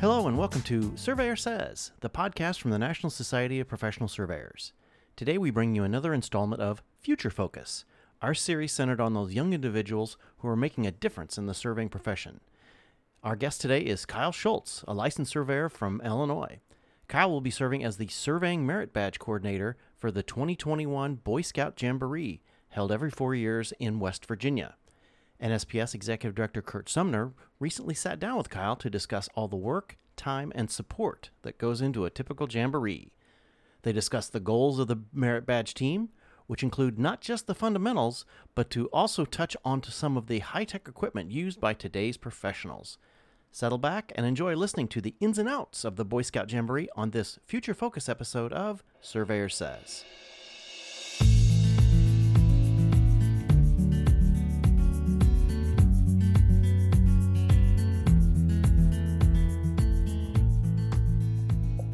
Hello, and welcome to Surveyor Says, the podcast from the National Society of Professional Surveyors. Today, we bring you another installment of Future Focus, our series centered on those young individuals who are making a difference in the surveying profession. Our guest today is Kyle Schultze, a licensed surveyor from Illinois. Kyle will be serving as the Surveying Merit Badge Coordinator for the 2021 Boy Scout Jamboree, held every four years in West Virginia. NSPS Executive Director Curt Sumner recently sat down with Kyle to discuss all the work, time, and support that goes into a typical jamboree. They discussed the goals of the Merit Badge team, which include not just the fundamentals, but to also touch onto some of the high tech equipment used by today's professionals. Settle back and enjoy listening to the ins and outs of the Boy Scout Jamboree on this Future Focus episode of Surveyor Says.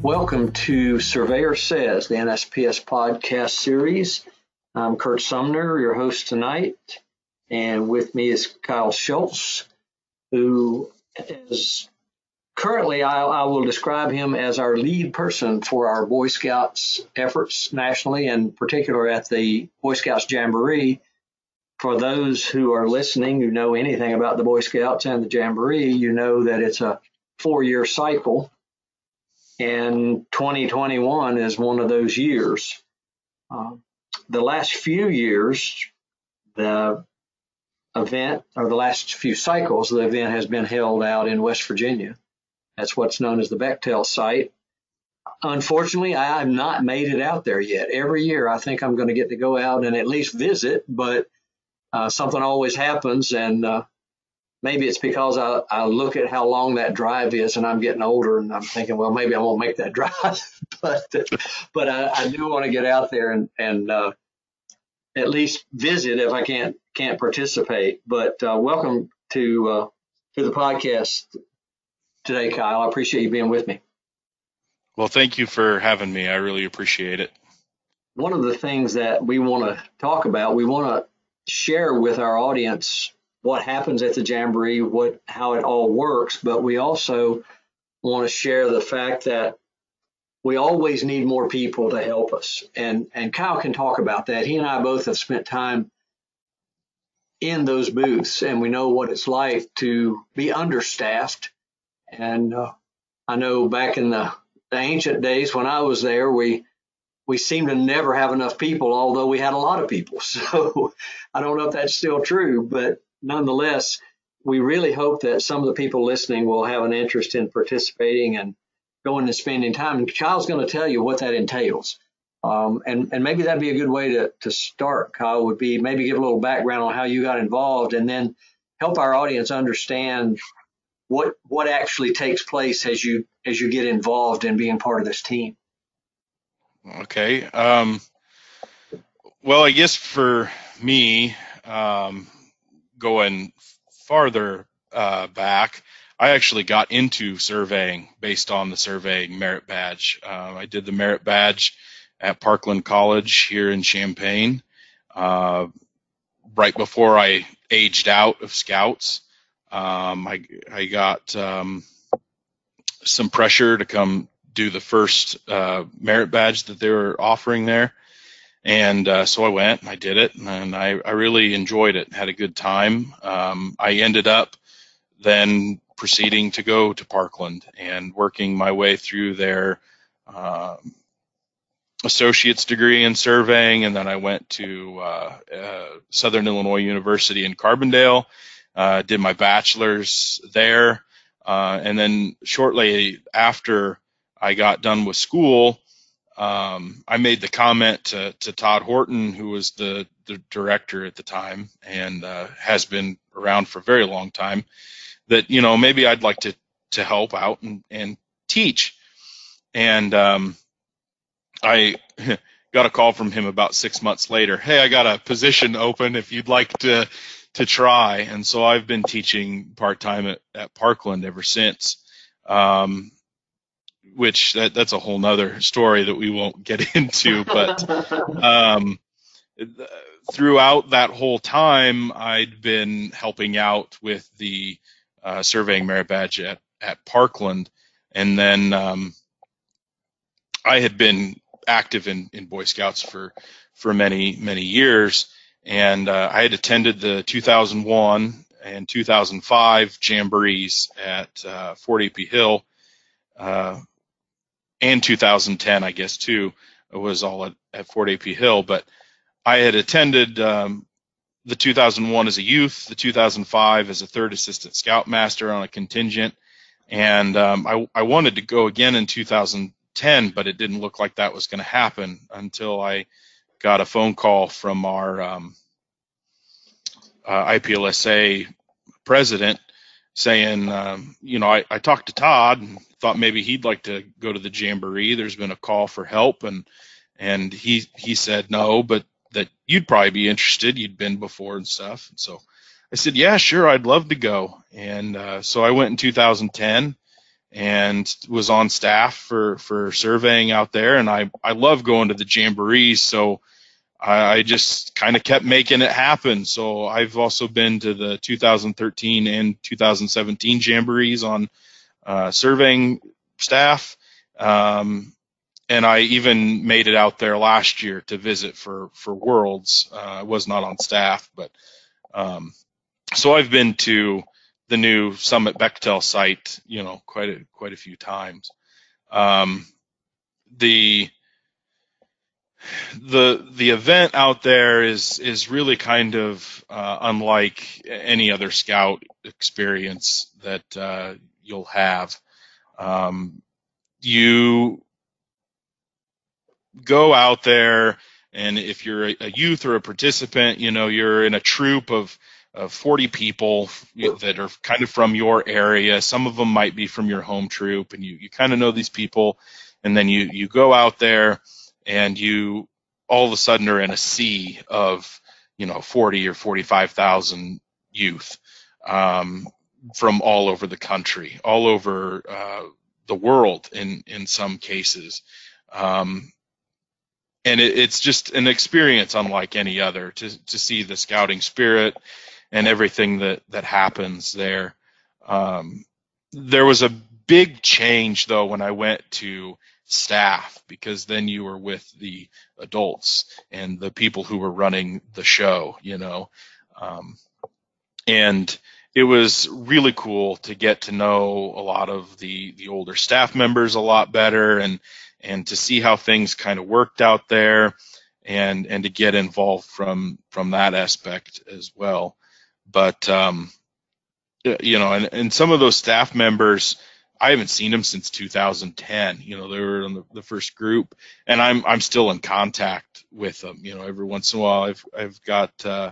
Welcome to Surveyor Says, the NSPS podcast series. I'm Curt Sumner, your host tonight, and with me is Kyle Schultze, who is currently, I, I, will describe him as our lead person for our Boy Scouts efforts nationally, and particular at the Boy Scouts Jamboree. For those who are listening who know anything about the Boy Scouts and the Jamboree, you know that it's a four year cycle and 2021 is one of those years. Uh, the last few years, the event, or the last few cycles, the event has been held out in West Virginia. That's what's known as the Bechtel site. Unfortunately, I have not made it out there yet. Every year, I think I'm going to get to go out and at least visit, but uh, something always happens, and uh, maybe it's because I, I look at how long that drive is and I'm getting older and I'm thinking, well, maybe I won't make that drive, but, but I, I, do want to get out there and, and, uh, at least visit if I can't, can't participate, but, uh, welcome to, uh, to the podcast today, Kyle. I appreciate you being with me. Well, thank you for having me. I really appreciate it. One of the things that we want to talk about, we want to share with our audience what happens at the jamboree, what how it all works, but we also want to share the fact that we always need more people to help us. And and Kyle can talk about that. He and I both have spent time in those booths, and we know what it's like to be understaffed. And uh, I know back in the, the ancient days when I was there, we we seemed to never have enough people, although we had a lot of people. So I don't know if that's still true, but nonetheless, we really hope that some of the people listening will have an interest in participating and going and spending time. And Kyle's going to tell you what that entails. Um, and, and maybe that'd be a good way to, to start, Kyle, would be maybe give a little background on how you got involved and then help our audience understand what what actually takes place as you as you get involved in being part of this team. Okay. Um, well, I guess for me, um, going farther uh, back, I actually got into surveying based on the surveying merit badge. Uh, I did the merit badge at Parkland College here in Champaign uh, right before I aged out of Scouts. Um, I, I got um, some pressure to come do the first uh, merit badge that they were offering there. And uh, so I went and I did it, and I, I really enjoyed it. Had a good time. Um, I ended up then proceeding to go to Parkland and working my way through their uh, associate's degree in surveying, and then I went to uh, uh Southern Illinois University in Carbondale, uh, did my bachelor's there, uh, and then shortly after I got done with school, um, I made the comment to, to, Todd Horton, who was the, the director at the time and uh, has been around for a very long time, that you know maybe I'd like to to help out and, and teach. And um, I got a call from him about six months later. Hey, I got a position open if you'd like to to try. And so I've been teaching part time at, at Parkland ever since. Um, which that, that's a whole nother story that we won't get into. But um, throughout that whole time, I'd been helping out with the uh, surveying merit badge at, at Parkland. and then um, I had been active in, in Boy Scouts for for many many years, and uh, I had attended the 2001 and 2005 jamborees at uh, Fort A.P. Hill, uh, and 2010, I guess too. Was all at, at Fort A.P. Hill, but I had attended um, the 2001 as a youth, the 2005 as a third assistant scoutmaster on a contingent, and um, I, I wanted to go again in 2010, but it didn't look like that was going to happen until I got a phone call from our um, uh, IPLSA president saying, um, you know, I, I talked to Todd and thought maybe he'd like to go to the jamboree. There's been a call for help, and and he he said no, but that you'd probably be interested. You'd been before and stuff. And so I said, yeah, sure, I'd love to go. And uh, so I went in 2010 and was on staff for for surveying out there, and I I love going to the jamborees. So I, just kind of kept making it happen. So I've also been to the 2013 and 2017 jamborees on uh, surveying staff. Um, and I even made it out there last year to visit for for Worlds. Uh, I was not on staff, but um, so I've been to the new Summit Bechtel site, you know, quite a quite a few times. Um, the the the event out there is is really kind of uh, unlike any other scout experience that uh, you'll have. Um, you go out there, and if you're a youth or a participant, you know you're in a troop of of 40 people that are kind of from your area. Some of them might be from your home troop, and you you kind of know these people, and then you you go out there and you all of a sudden are in a sea of you know 40 or 45,000 youth um, from all over the country, all over uh, the world in in some cases. Um, and it, it's just an experience unlike any other to to see the scouting spirit and everything that that happens there. Um, there was a big change though when I went to staff because then you were with the adults and the people who were running the show, you know. Um, and it was really cool to get to know a lot of the the older staff members a lot better and and to see how things kind of worked out there and and to get involved from from that aspect as well but um, you know and, and some of those staff members I haven't seen them since 2010. You know, they were in the, the first group, and I'm I'm still in contact with them. You know, every once in a while, I've I've got uh,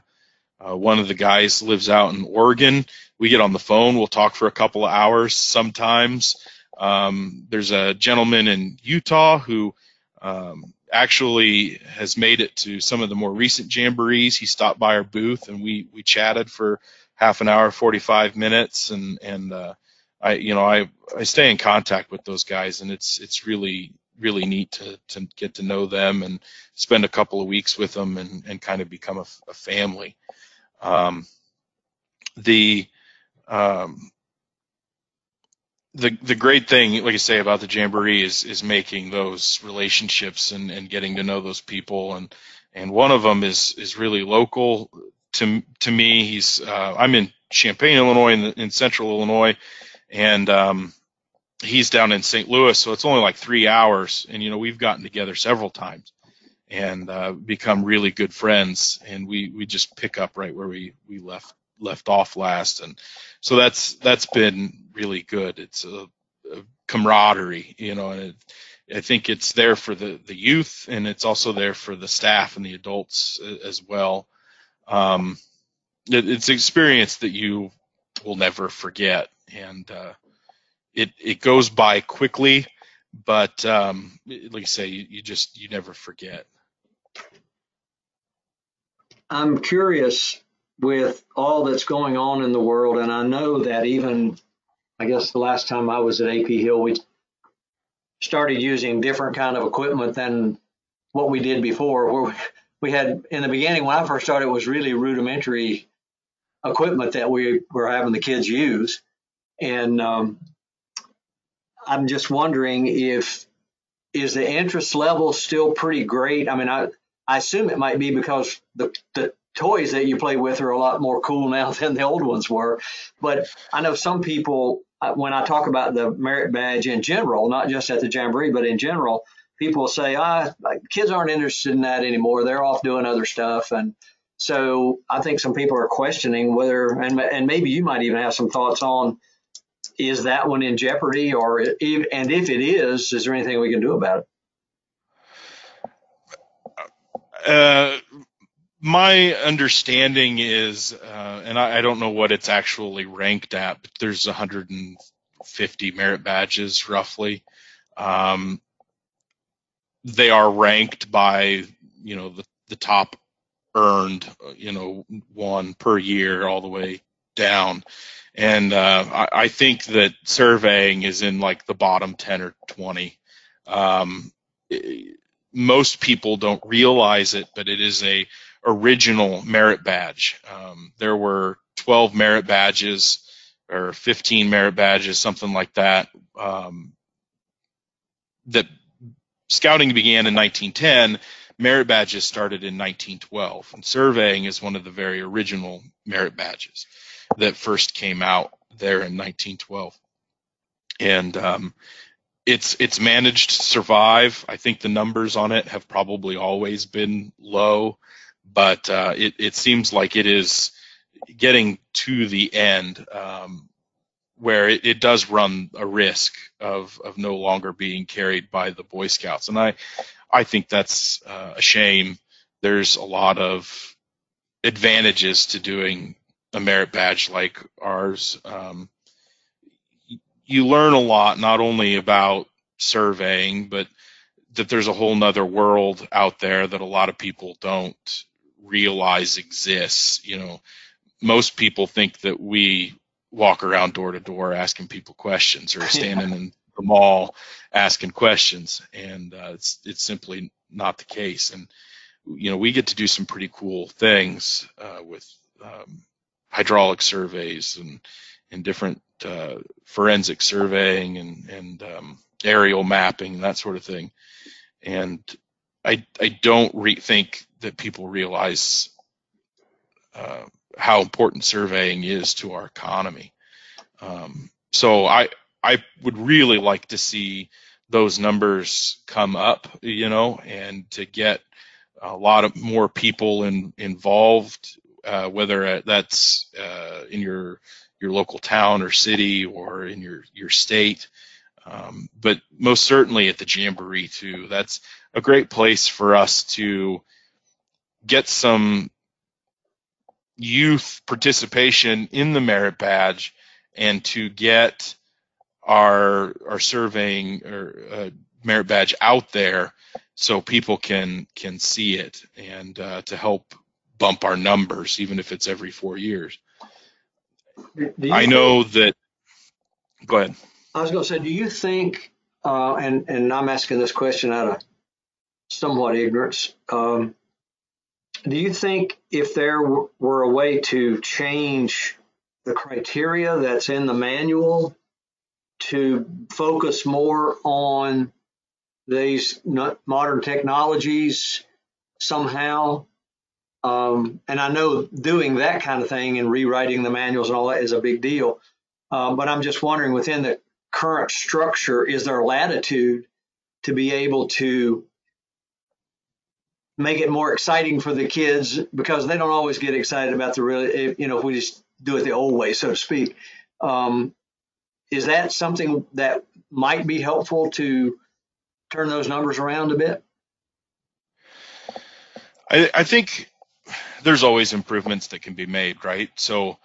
uh, one of the guys lives out in Oregon. We get on the phone. We'll talk for a couple of hours sometimes. Um, there's a gentleman in Utah who um, actually has made it to some of the more recent jamborees. He stopped by our booth and we we chatted for half an hour, 45 minutes, and and uh, I you know I I stay in contact with those guys, and it's it's really really neat to to get to know them and spend a couple of weeks with them and and kind of become a, a family. Um, the um, the the great thing, like I say, about the jamboree is is making those relationships and, and getting to know those people and and one of them is is really local to to me. He's uh, I'm in Champaign, Illinois, in, in central Illinois, and um, he's down in St. Louis, so it's only like three hours. And you know, we've gotten together several times and uh, become really good friends, and we we just pick up right where we we left left off last, and so that's that's been really good. It's a, a camaraderie, you know, and it, I think it's there for the the youth, and it's also there for the staff and the adults as well. Um, it, it's an experience that you will never forget and uh, it it goes by quickly, but um, like you say, you, you just you never forget. I'm curious with all that's going on in the world, and I know that even I guess the last time I was at AP Hill, we started using different kind of equipment than what we did before. Where we had in the beginning when I first started, it was really rudimentary equipment that we were having the kids use. And um, I'm just wondering if is the interest level still pretty great? I mean, I I assume it might be because the the toys that you play with are a lot more cool now than the old ones were. But I know some people, uh, when I talk about the merit badge in general, not just at the Jamboree, but in general, people say, ah, kids aren't interested in that anymore. They're off doing other stuff. And so I think some people are questioning whether, and, and maybe you might even have some thoughts on, is that one in jeopardy or, if, and if it is, is there anything we can do about it? Uh, my understanding is, uh, and I, I, don't know what it's actually ranked at, but there's 150 merit badges roughly. Um, they are ranked by, you know, the, the top earned, you know, one per year all the way down. And uh, I, I, think that surveying is in like the bottom 10 or 20. Um, it, most people don't realize it, but it is a original merit badge. Um, there were 12 merit badges or 15 merit badges, something like that. Um, that scouting began in 1910. Merit badges started in 1912, and surveying is one of the very original merit badges that first came out there in 1912. And um, it's it's managed to survive. I think the numbers on it have probably always been low but uh, it, it seems like it is getting to the end um, where it, it, does run a risk of, of no longer being carried by the Boy Scouts. And I, I think that's uh, a shame. There's a lot of advantages to doing a merit badge like ours. Um, you learn a lot, not only about surveying, but that there's a whole nother world out there that a lot of people don't realize exists. You know, most people think that we walk around door to door asking people questions or standing in the mall asking questions, and uh, it's it's simply not the case. And you know, we get to do some pretty cool things uh, with um, hydraulic surveys and and different uh, forensic surveying and and um, aerial mapping and that sort of thing. And I I don't re- think that people realize uh, how important surveying is to our economy. Um, so I I would really like to see those numbers come up, you know, and to get a lot of more people in, involved, uh, whether that's uh, in your your local town or city or in your your state, um, but most certainly at the jamboree too. That's a great place for us to get some youth participation in the merit badge and to get our our surveying or uh, merit badge out there so people can can see it and uh, to help bump our numbers even if it's every four years i know think, that go ahead i was going to say do you think uh, and and i'm asking this question out of somewhat ignorance um, do you think if there were a way to change the criteria that's in the manual to focus more on these modern technologies somehow? Um, and I know doing that kind of thing and rewriting the manuals and all that is a big deal. Um, but I'm just wondering within the current structure, is there latitude to be able to make it more exciting for the kids because they don't always get excited about the real, you know, if we just do it the old way, so to speak. Um, is that something that might be helpful to turn those numbers around a bit? I, I think there's always improvements that can be made, right? So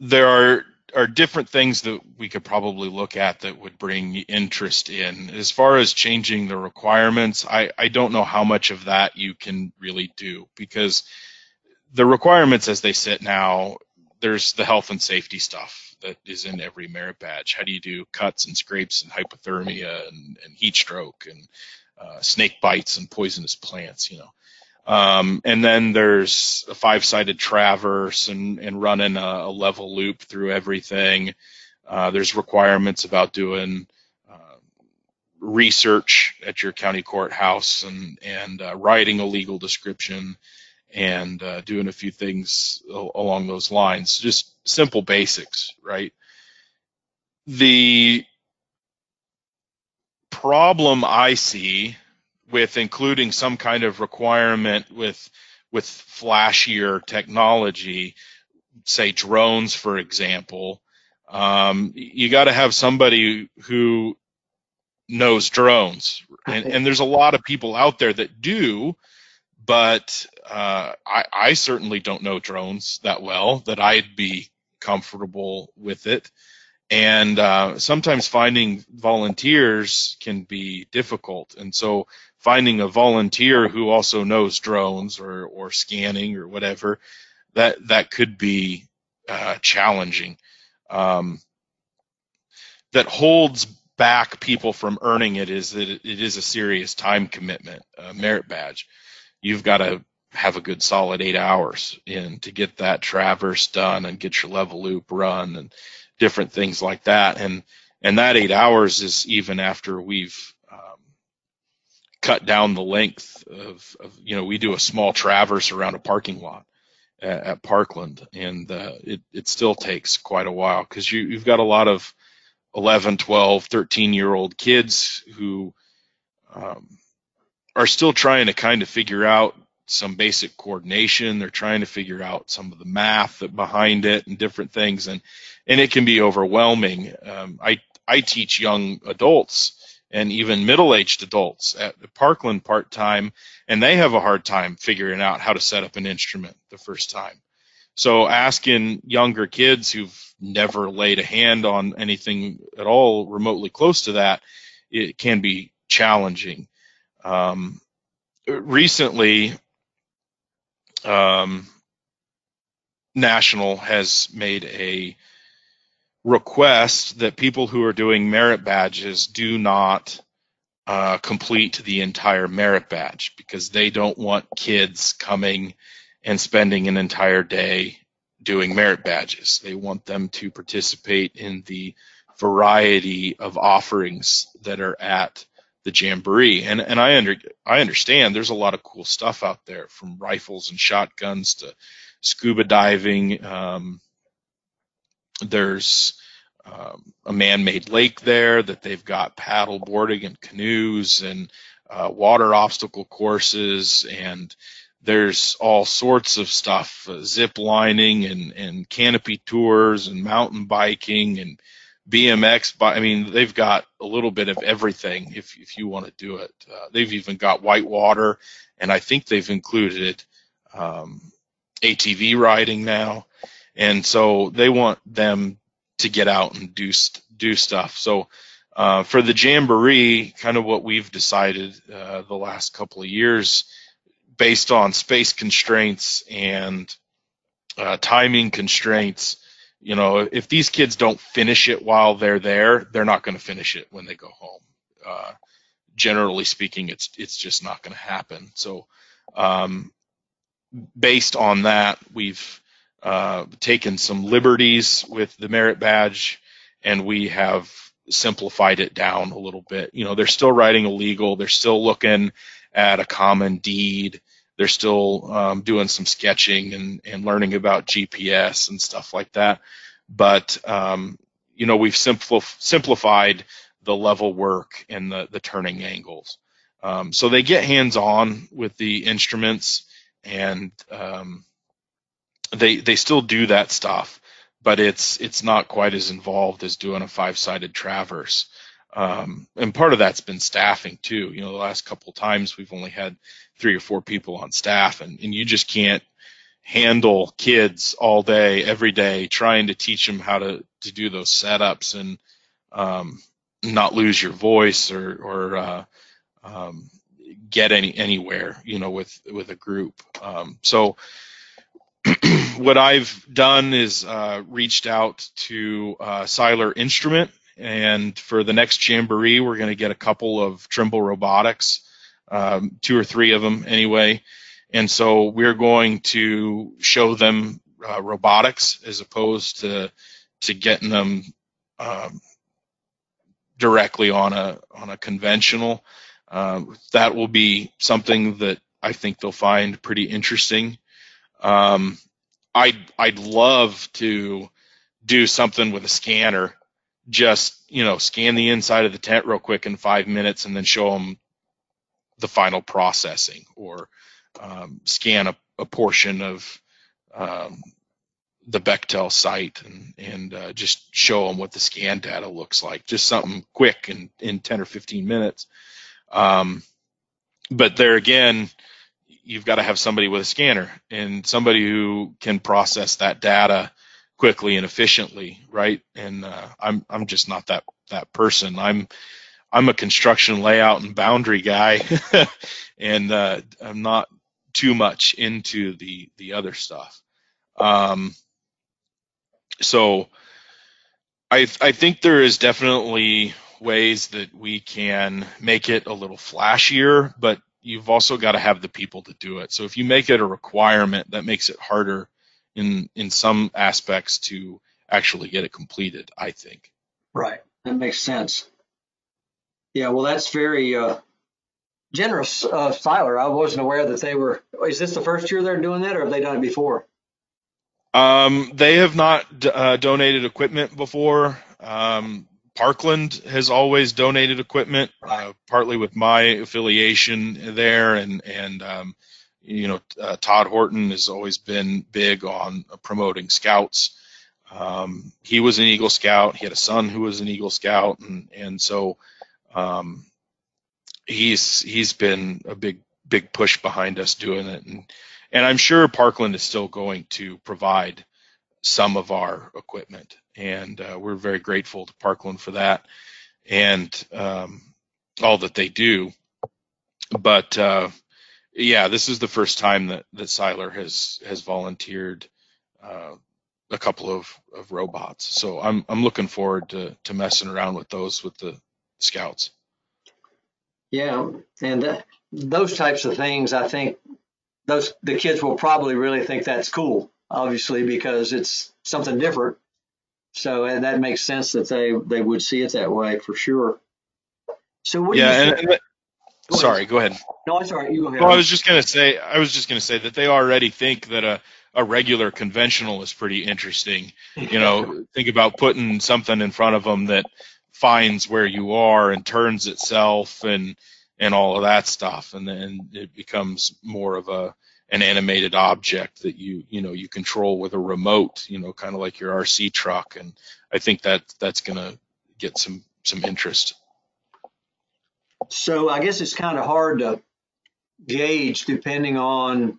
there are are different things that we could probably look at that would bring interest in. As far as changing the requirements, I, I don't know how much of that you can really do because the requirements as they sit now, there's the health and safety stuff that is in every merit badge. How do you do cuts and scrapes and hypothermia and, and heat stroke and uh, snake bites and poisonous plants, you know. Um, and then there's a five-sided traverse and, and running a, a, level loop through everything. Uh, there's requirements about doing uh, research at your county courthouse and and uh, writing a legal description and uh, doing a few things along those lines. Just simple basics, right? The problem I see with including some kind of requirement with with flashier technology, say drones, for example, um, you got to have somebody who knows drones, and, and, there's a lot of people out there that do, but uh, I, I certainly don't know drones that well that I'd be comfortable with it. And uh, sometimes finding volunteers can be difficult. And so finding a volunteer who also knows drones or, or scanning or whatever, that, that could be uh, challenging. Um, that holds back people from earning it is that it is a serious time commitment, a merit badge. You've got to have a good solid eight hours in to get that traverse done and get your level loop run and different things like that. And and that eight hours is even after we've cut down the length of, of, you know we do a small traverse around a parking lot at, at Parkland, and uh, it it still takes quite a while because you you've got a lot of 11, 12, 13 year old kids who um, are still trying to kind of figure out some basic coordination. They're trying to figure out some of the math behind it and different things, and and it can be overwhelming. Um, I I teach young adults and even middle-aged adults at Parkland part time, and they have a hard time figuring out how to set up an instrument the first time. So asking younger kids who've never laid a hand on anything at all remotely close to that, it can be challenging. Um, recently, um, National has made a request that people who are doing merit badges do not uh, complete the entire merit badge because they don't want kids coming and spending an entire day doing merit badges. They want them to participate in the variety of offerings that are at the jamboree. And and I under I understand there's a lot of cool stuff out there from rifles and shotguns to scuba diving. Um, there's um, a man-made lake there that they've got paddle boarding and canoes and uh, water obstacle courses and there's all sorts of stuff uh, zip lining and, and canopy tours and mountain biking and BMX, I mean, they've got a little bit of everything if if you want to do it. Uh, they've even got whitewater, and I think they've included um, ATV riding now, and so they want them to get out and do do stuff. So uh, for the jamboree, kind of what we've decided uh, the last couple of years, based on space constraints and uh, timing constraints you know, if these kids don't finish it while they're there, they're not going to finish it when they go home. Uh, generally speaking, it's it's just not going to happen. So, um, based on that, we've uh, taken some liberties with the merit badge, and we have simplified it down a little bit. You know, they're still writing illegal. They're still looking at a common deed they're still um, doing some sketching and, and learning about GPS and stuff like that. But um, you know, we've simplif- simplified the level work and the, the turning angles. Um, so they get hands on with the instruments and um, they they still do that stuff, but it's it's not quite as involved as doing a five sided traverse. Um, and part of that's been staffing too. You know, the last couple of times we've only had three or four people on staff, and, and you just can't handle kids all day, every day, trying to teach them how to, to do those setups and um, not lose your voice or, or uh, um, get any anywhere, you know, with with a group. Um, so what I've done is uh, reached out to uh, Seiler Instrument and for the next jamboree, we're going to get a couple of Trimble robotics, um, two or three of them anyway. And so we're going to show them uh, robotics as opposed to to getting them um, directly on a on a conventional. Um, that will be something that I think they'll find pretty interesting. Um, I'd I'd love to do something with a scanner, just you know, scan the inside of the tent real quick in five minutes, and then show them the final processing, or um, scan a, a portion of um, the Bechtel site and and uh, just show them what the scan data looks like. Just something quick in in 10 or 15 minutes. Um, but there again, you've got to have somebody with a scanner and somebody who can process that data quickly and efficiently, right? And uh, I'm I'm just not that that person. I'm I'm a construction layout and boundary guy, and uh, I'm not too much into the the other stuff. Um, so I I think there is definitely ways that we can make it a little flashier, but you've also got to have the people to do it. So if you make it a requirement, that makes it harder in in some aspects to actually get it completed. I think. Right. That makes sense. Yeah. Well, that's very uh, generous, uh, Seiler. I wasn't aware that they were. Is this the first year they're doing that, or have they done it before? Um, they have not uh, donated equipment before. Um, Parkland has always donated equipment, uh, partly with my affiliation there, and and um, you know uh, Todd Horton has always been big on promoting scouts. Um, he was an Eagle Scout. He had a son who was an Eagle Scout, and and so um, he's he's been a big big push behind us doing it, and and I'm sure Parkland is still going to provide some of our equipment, and uh, we're very grateful to Parkland for that and um, all that they do. But uh, yeah, this is the first time that that Seiler has has volunteered uh, a couple of, of robots. So I'm I'm looking forward to to messing around with those with the scouts. Yeah, and uh, those types of things, I think those the kids will probably really think that's cool, obviously because it's something different. So and that makes sense that they they would see it that way for sure. So what yeah, and, and go sorry, ahead. go ahead. No, all right. You go ahead. Well, I was just gonna say I was just gonna say that they already think that a a regular conventional is pretty interesting. You know, think about putting something in front of them that finds where you are and turns itself and and all of that stuff, and then it becomes more of a an animated object that you you know you control with a remote, you know, kind of like your RC truck, and I think that that's gonna get some some interest. So I guess it's kind of hard to gauge depending on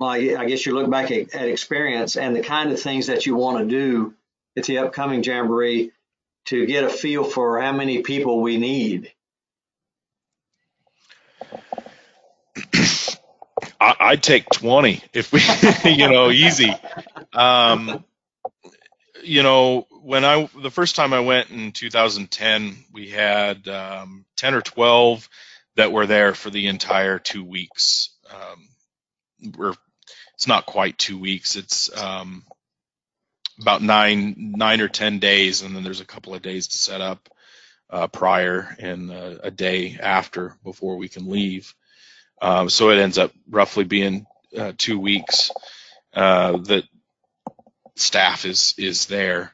like I guess you look back at, at, experience and the kind of things that you want to do at the upcoming jamboree to get a feel for how many people we need. I, would take 20 if we, you know, easy. Um, you know, when I, the first time I went in 2010, we had um, 10 or 12 that were there for the entire two weeks. Um, we're, it's not quite two weeks. It's um, about nine, nine or 10 days, and then there's a couple of days to set up uh, prior and uh, a day after before we can leave. Um, so it ends up roughly being uh, two weeks uh, that staff is is there.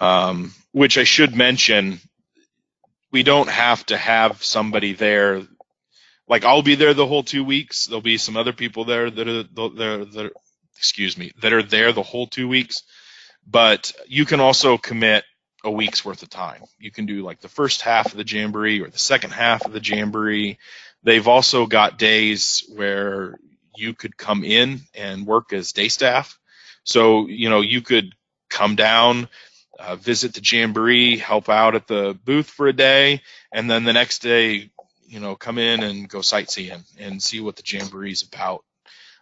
Um, which I should mention, we don't have to have somebody there. Like I'll be there the whole two weeks. There'll be some other people there that are that, excuse me that are there the whole two weeks. But you can also commit a week's worth of time. You can do like the first half of the jamboree or the second half of the jamboree. They've also got days where you could come in and work as day staff. So, you know, you could come down, uh, visit the jamboree, help out at the booth for a day, and then the next day, you know, come in and go sightseeing and see what the jamboree is about.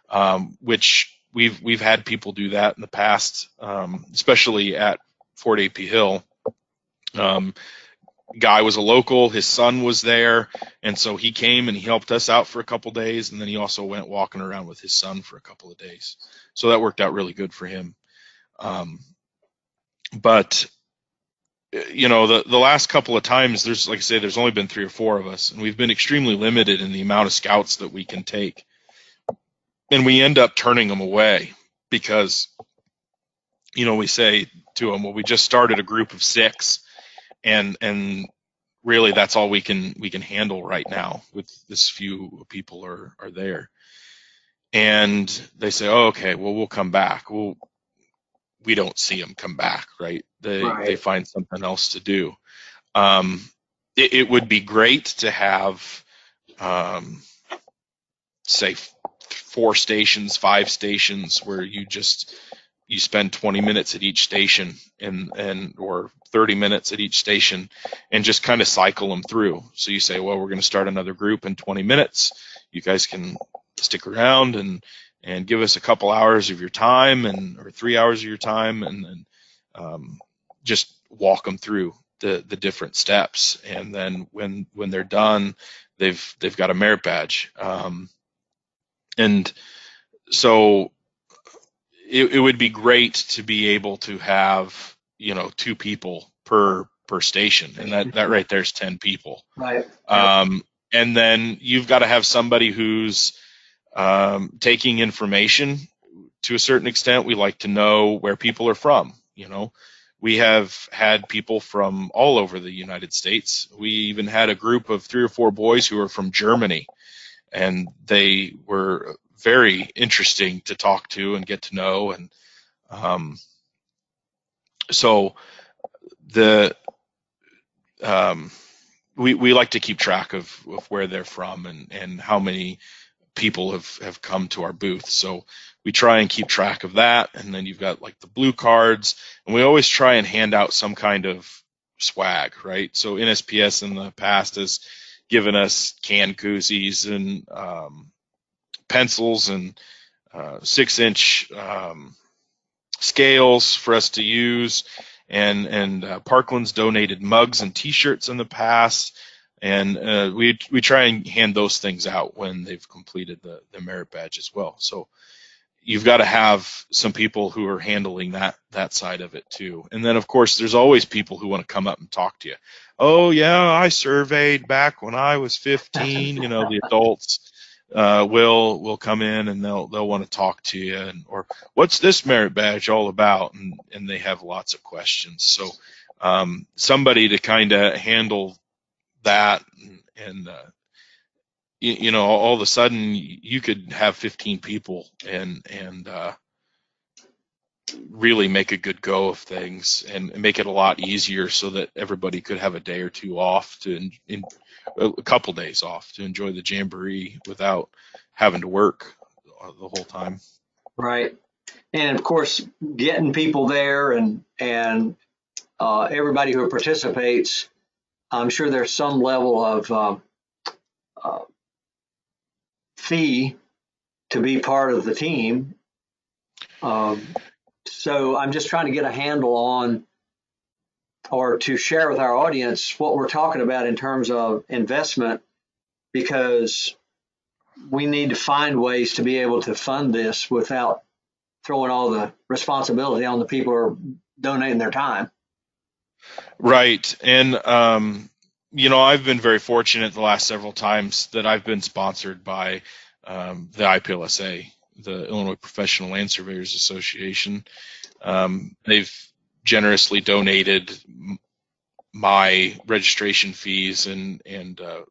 Um, which we've we've had people do that in the past, um, especially at Fort AP Hill. Um, guy was a local his son was there and so he came and he helped us out for a couple days and then he also went walking around with his son for a couple of days. So that worked out really good for him. Um, but you know, the the last couple of times, there's like I say, there's only been three or four of us, and we've been extremely limited in the amount of scouts that we can take, and we end up turning them away because, you know, we say to them, well, we just started a group of six, and and really that's all we can we can handle right now with this few people are are there. And they say oh, okay well we'll come back. Well we don't see them come back right? They right. they find something else to do. Um, it, it, would be great to have um, say four stations five stations where you just you spend 20 minutes at each station and and or 30 minutes at each station and just kind of cycle them through. So you say well we're going to start another group in 20 minutes. You guys can stick around and and give us a couple hours of your time and or three hours of your time and then um, just walk them through the the different steps. And then when when they're done they've they've got a merit badge. Um, and so it, it would be great to be able to have you know two people per per station. And that that right there's 10 people. Right. Um and then you've got to have somebody who's um, taking information to a certain extent. We like to know where people are from you know. We have had people from all over the united states. We even had a group of three or four boys who were from germany and they were very interesting to talk to and get to know. And um, so the um, we we like to keep track of, of where they're from and and how many people have have come to our booth. So we try and keep track of that. And then you've got like the blue cards, and we always try and hand out some kind of swag, right? So NSPS in the past has given us can koozies and um, pencils and uh, six inch um, scales for us to use. And, and uh, Parkland's donated mugs and t-shirts in the past. And uh, we, we try and hand those things out when they've completed the, the merit badge as well. So you've got to have some people who are handling that that side of it too. And then of course there's always people who want to come up and talk to you. Oh yeah, I surveyed back when I was 15. You know the adults uh, will will come in and they'll they'll want to talk to you and or what's this merit badge all about? And and they have lots of questions. So um, somebody to kind of handle that and, and uh, you, you, know all of a sudden you could have 15 people and and uh, really make a good go of things and make it a lot easier so that everybody could have a day or two off to in, in a couple days off to enjoy the jamboree without having to work the whole time. Right, and of course, getting people there and and uh, everybody who participates, I'm sure there's some level of uh, uh, fee to be part of the team. Um, so I'm just trying to get a handle on or to share with our audience what we're talking about in terms of investment because we need to find ways to be able to fund this without throwing all the responsibility on the people who are donating their time. Right. And, um, you know, I've been very fortunate the last several times that I've been sponsored by um, the IPLSA, the Illinois Professional Land Surveyors Association. Um, they've generously donated my registration fees and and uh,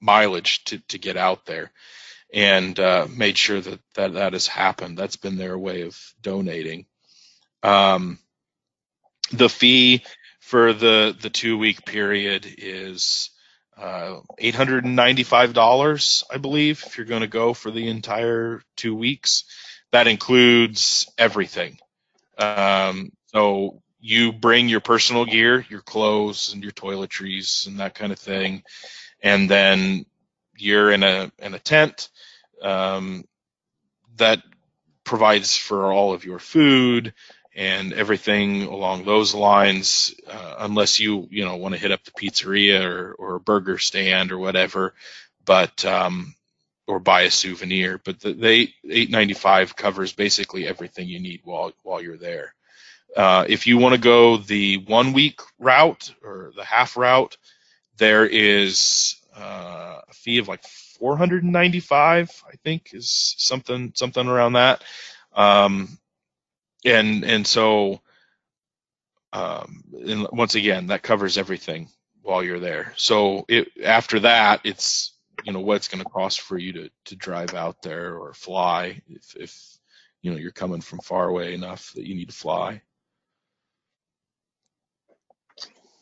mileage to to get out there, and uh, made sure that, that that has happened. That's been their way of donating. Um, the fee for the the two week period is uh, $895, I believe, if you're going to go for the entire two weeks. That includes everything. Um, so you bring your personal gear, your clothes and your toiletries and that kind of thing, and then you're in a in a tent um, that provides for all of your food and everything along those lines. Uh, unless you you know want to hit up the pizzeria or or a burger stand or whatever, but um, or buy a souvenir. But the, the 895 covers basically everything you need while while you're there. Uh, if you want to go the one week route or the half route, there is uh, a fee of like 495, I think, is something something around that. Um, and and so um, and once again, that covers everything while you're there. So it, after that, it's you know what it's going to cost for you to to drive out there or fly if if you know you're coming from far away enough that you need to fly.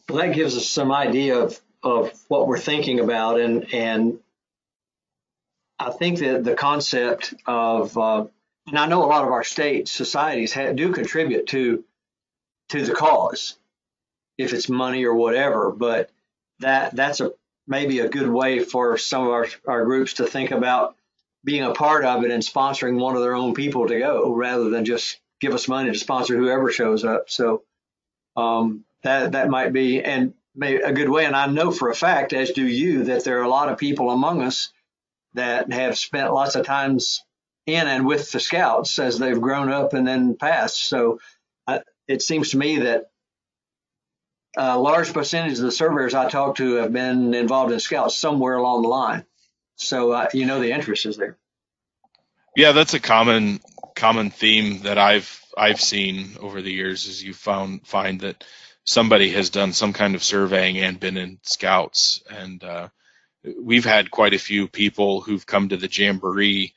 Well, that gives us some idea of of what we're thinking about, and and I think that the concept of uh, and I know a lot of our state societies do contribute to to the cause, if it's money or whatever. But that that's a maybe a good way for some of our, our groups to think about being a part of it and sponsoring one of their own people to go rather than just give us money to sponsor whoever shows up. So um, that that might be and may, a good way. And I know for a fact, as do you, that there are a lot of people among us that have spent lots of times in and with the scouts as they've grown up and then passed. So uh, it seems to me that a large percentage of the surveyors I talk to have been involved in scouts somewhere along the line. So uh, you know the interest is there. Yeah, that's a common common theme that I've I've seen over the years is you found find that somebody has done some kind of surveying and been in scouts and uh, we've had quite a few people who've come to the jamboree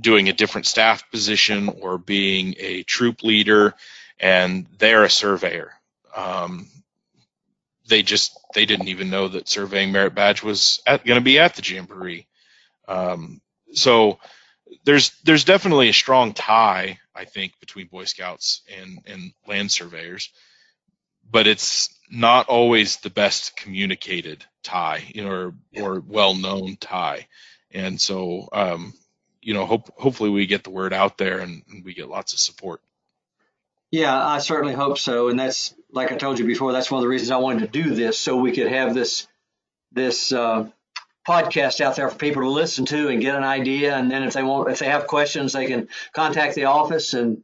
doing a different staff position or being a troop leader and they're a surveyor. Um, they just they didn't even know that surveying merit badge was going to be at the jamboree. Um, so there's there's definitely a strong tie i think between boy scouts and and land surveyors but it's not always the best communicated tie you know or, or well known tie. And so um, you know hope hopefully we get the word out there and, and we get lots of support yeah, I certainly hope so. And that's like I told you before, that's one of the reasons I wanted to do this so we could have this this uh, podcast out there for people to listen to and get an idea. And then if they want, if they have questions, they can contact the office. And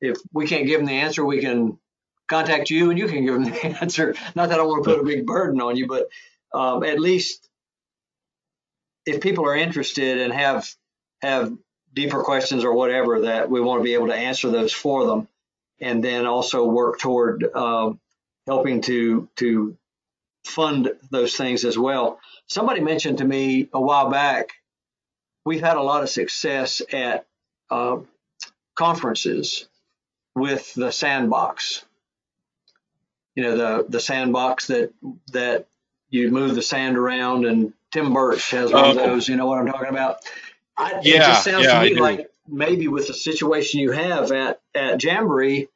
if we can't give them the answer, we can contact you and you can give them the answer. Not that I want to put a big burden on you, but um, at least if people are interested and have have deeper questions or whatever, that we want to be able to answer those for them and then also work toward uh, helping to to fund those things as well. Somebody mentioned to me a while back, we've had a lot of success at uh, conferences with the sandbox. You know, the the sandbox that that you move the sand around, and Tim Birch has one of oh. those. You know what I'm talking about? I, yeah, it just sounds yeah, to me like maybe with the situation you have at, at Jamboree,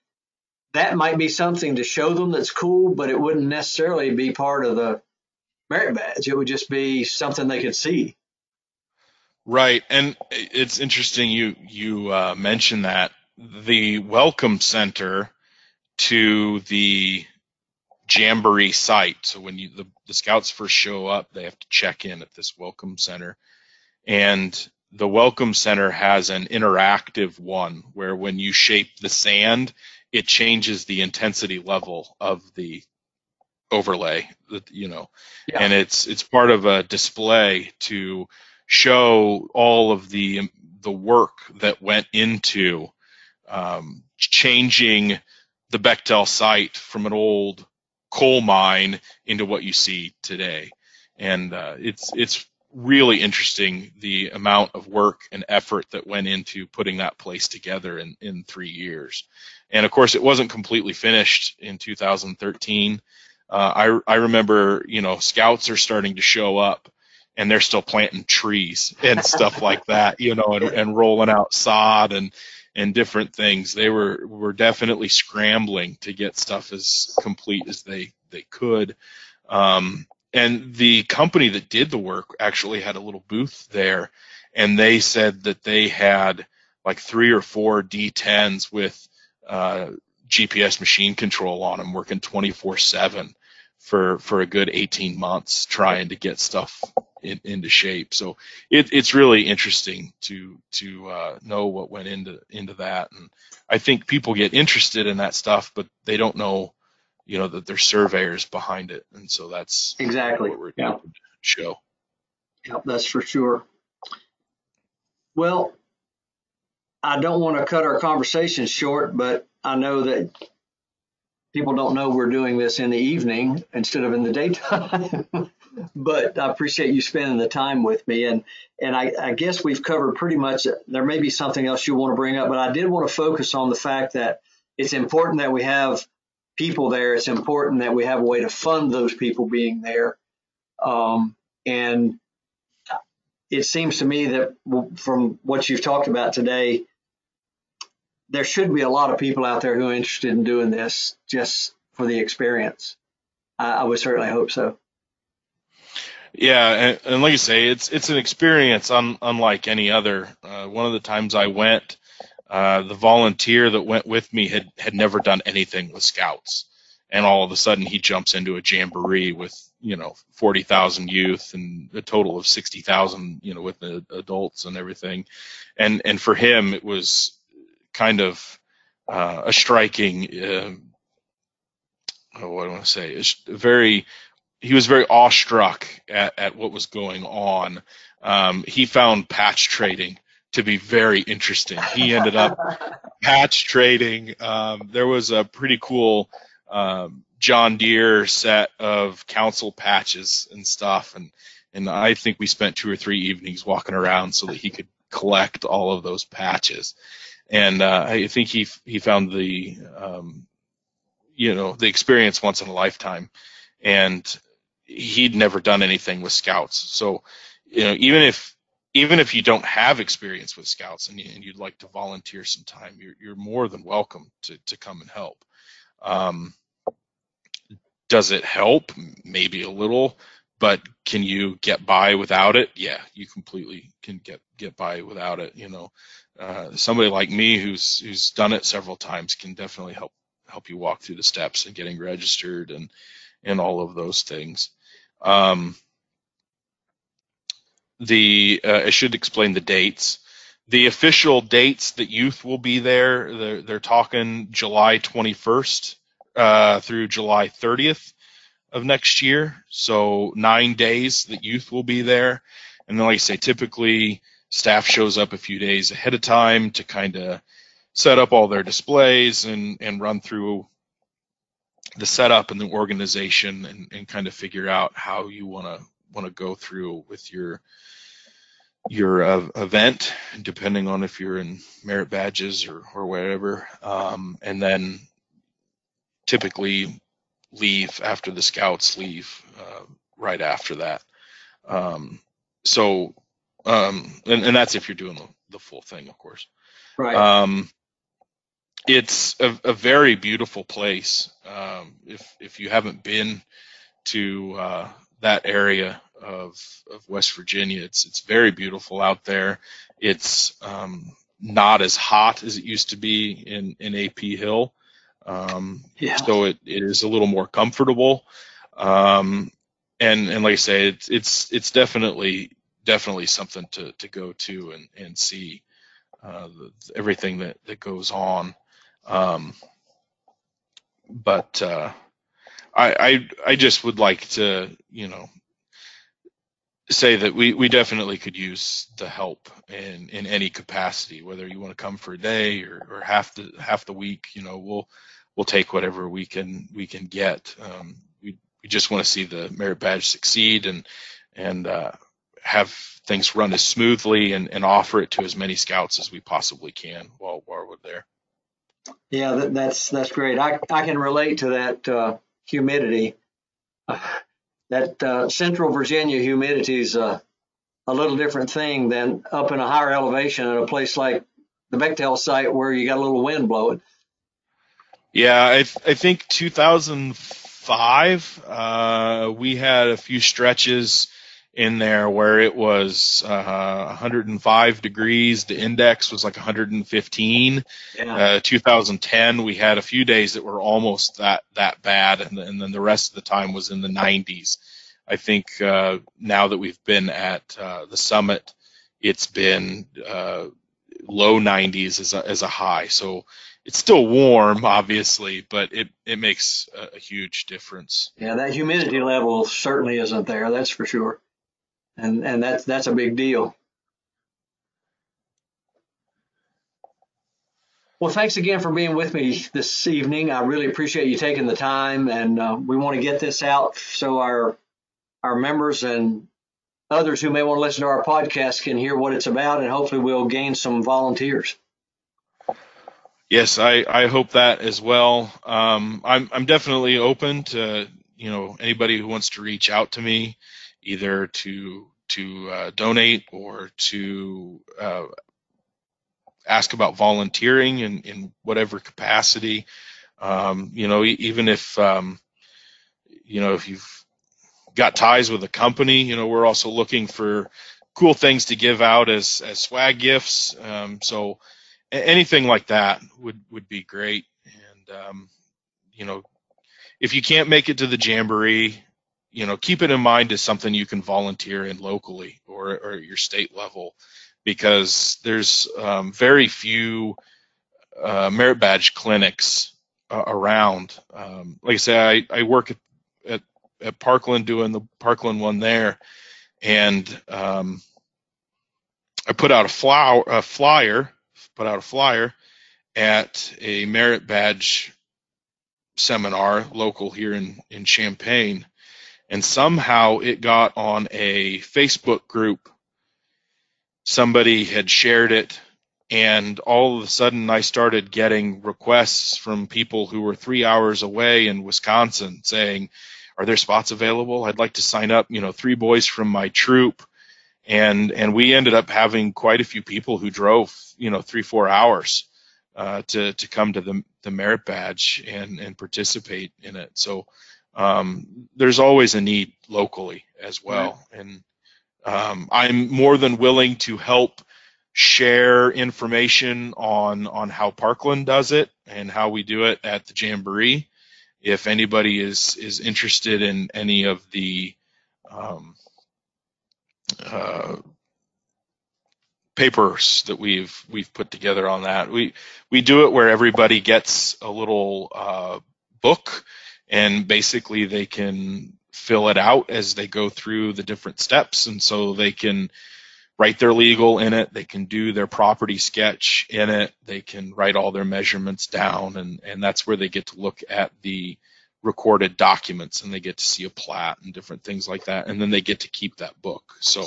that might be something to show them that's cool, but it wouldn't necessarily be part of the merit badge. It would just be something they could see. Right, and it's interesting you you uh, mentioned that the welcome center to the jamboree site. So when you the, the scouts first show up, they have to check in at this welcome center, and the Welcome Center has an interactive one where when you shape the sand, it changes the intensity level of the overlay you know yeah. and it's it's part of a display to show all of the the work that went into um, changing the Bechtel site from an old coal mine into what you see today and uh, it's it's really interesting the amount of work and effort that went into putting that place together in, in three years. And of course, it wasn't completely finished in 2013. Uh, I, I remember, you know, scouts are starting to show up and they're still planting trees and stuff like that, you know, and, and rolling out sod and, and different things. They were, were definitely scrambling to get stuff as complete as they, they could. Um, and the company that did the work actually had a little booth there and they said that they had like three or four d10s with uh, gps machine control on them working 24 7 for for a good 18 months trying to get stuff in, into shape. So it, it's really interesting to to uh, know what went into into that, and I think people get interested in that stuff, but they don't know, you know, that there's surveyors behind it, and so that's exactly what we're yeah. show. Yep, that's for sure. Well, I don't want to cut our conversation short, but I know that people don't know we're doing this in the evening instead of in the daytime. but I appreciate you spending the time with me. And and I, I, guess we've covered pretty much. There may be something else you want to bring up, but I did want to focus on the fact that it's important that we have people there. It's important that we have a way to fund those people being there. Um, and it seems to me that from what you've talked about today, there should be a lot of people out there who are interested in doing this just for the experience. I, I would certainly hope so. Yeah, and, and, like you say, it's it's an experience un, unlike any other. Uh, one of the times I went, uh, the volunteer that went with me had had never done anything with scouts, and all of a sudden he jumps into a jamboree with you know forty thousand youth and a total of sixty thousand you know with the adults and everything, and and for him it was kind of uh, a striking. Uh, oh, what do I want to say? It's very. He was very awestruck at, at what was going on. Um, he found patch trading to be very interesting. He ended up patch trading. Um, there was a pretty cool um, John Deere set of council patches and stuff, and and I think we spent two or three evenings walking around so that he could collect all of those patches and uh, I think he he found the um, you know the experience once in a lifetime, and he'd never done anything with scouts. So you know even if even if you don't have experience with scouts and, you, would like to volunteer some time, you're, you're more than welcome to, to come and help. Um, does it help? Maybe a little, but can you get by without it? Yeah, you completely can get get by without it. You know, uh, somebody like me who's who's done it several times can definitely help help you walk through the steps and getting registered and and all of those things. Um, the uh, I should explain the dates. The official dates that youth will be there, they're, they're talking July 21st uh, through July 30th of next year. So nine days that youth will be there. And then, like I say, typically staff shows up a few days ahead of time to kind of set up all their displays and, and run through the setup and the organization and, and kind of figure out how you want to want to go through with your your uh, event, depending on if you're in merit badges or, or whatever. Um, and then typically leave after the scouts leave uh, right after that. Um, so um, and, and that's if you're doing the, the full thing, of course. Right. Um, it's a, a very beautiful place. Um, if if you haven't been to uh, that area of of West Virginia, it's it's very beautiful out there. It's um, not as hot as it used to be in in AP Hill. Um, yeah. So it, it is a little more comfortable. Um, and and like I say, it's it's it's definitely definitely something to, to go to and, and see uh, the, everything that, that goes on. Um, but uh, I, I I just would like to you know say that we, we definitely could use the help in, in any capacity, whether you want to come for a day or, or half the half the week, you know, we'll we'll take whatever we can we can get. Um, we we just want to see the merit badge succeed and and uh, have things run as smoothly and, and offer it to as many scouts as we possibly can while, while we're there. Yeah, that, that's that's great. I, I can relate to that uh, humidity. Uh, that uh, Central Virginia humidity is a little different thing than up in a higher elevation at a place like the Bechtel site where you got a little wind blowing. Yeah, I, th- I think 2005 uh, we had a few stretches in there where it was uh, 105 degrees. The index was like 115. Yeah. Uh, 2010, we had a few days that were almost that that bad, and, and then the rest of the time was in the 90s. I think uh, now that we've been at uh, the summit, it's been uh, low 90s as a, as a high. So it's still warm, obviously, but it, it makes a, a huge difference. Yeah, that humidity level certainly isn't there. That's for sure, and and that's that's a big deal. Well, thanks again for being with me this evening. I really appreciate you taking the time, and uh, we want to get this out so our our members and others who may want to listen to our podcast can hear what it's about, and hopefully we'll gain some volunteers. Yes, I, I hope that as well. Um, I'm I'm definitely open to you know anybody who wants to reach out to me, either to to uh, donate or to uh, ask about volunteering in, in whatever capacity. Um, you know, even if um, you know if you've got ties with a company, you know, we're also looking for cool things to give out as as swag gifts. Um, so anything like that would would be great. And um, you know, if you can't make it to the jamboree, you know, keep it in mind as something you can volunteer in locally or or your state level because there's um, very few uh, merit badge clinics uh, around. Um, like I say, I, I work at, at, at, Parkland doing the Parkland one there, and um, I put out a, flower, a flyer, put out a flyer at a merit badge seminar local here in, in Champaign, and somehow it got on a Facebook group somebody had shared it and all of a sudden I started getting requests from people who were three hours away in Wisconsin saying, "Are there spots available? I'd like to sign up." You know, three boys from my troop, and and we ended up having quite a few people who drove, you know, three four hours uh, to to come to the the merit badge and and participate in it. So um, there's always a need locally as well, right. and um, I'm more than willing to help share information on on how Parkland does it and how we do it at the Jamboree. If anybody is is interested in any of the um, uh, papers that we've we've put together on that, we we do it where everybody gets a little uh, book, and basically they can fill it out as they go through the different steps. And so they can write their legal in it, they can do their property sketch in it, they can write all their measurements down, and, and that's where they get to look at the recorded documents and they get to see a plat and different things like that. And then they get to keep that book. So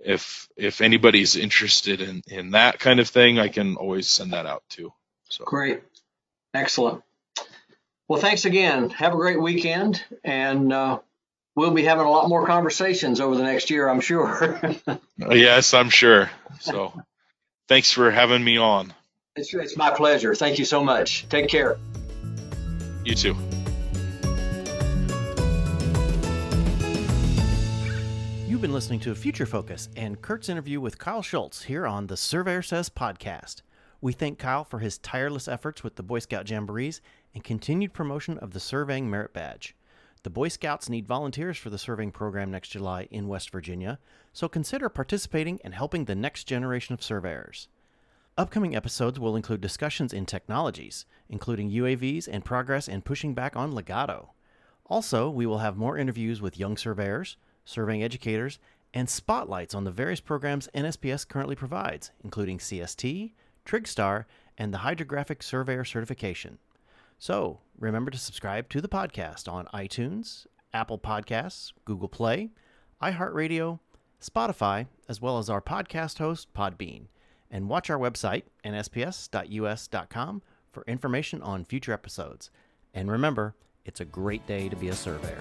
if if anybody's interested in, in that kind of thing, I can always send that out too. So great. Excellent. Well, thanks again. Have a great weekend, and uh, we'll be having a lot more conversations over the next year, I'm sure. yes, I'm sure. So thanks for having me on. It's, it's my pleasure. Thank you so much. Take care. You too. You've been listening to a Future Focus and Curt's interview with Kyle Schultze here on the Surveyor Says podcast. We thank Kyle for his tireless efforts with the Boy Scout Jamborees and continued promotion of the Surveying Merit Badge. The Boy Scouts need volunteers for the surveying program next July in West Virginia, so consider participating and helping the next generation of surveyors. Upcoming episodes will include discussions in technologies, including UAVs and progress in pushing back on legato. Also, we will have more interviews with young surveyors, surveying educators, and spotlights on the various programs NSPS currently provides, including CST, TrigStar, and the Hydrographic Surveyor Certification. So remember to subscribe to the podcast on iTunes, Apple Podcasts, Google Play, iHeartRadio, Spotify, as well as our podcast host, Podbean. And watch our website, nsps.us.com, for information on future episodes. And remember, it's a great day to be a surveyor.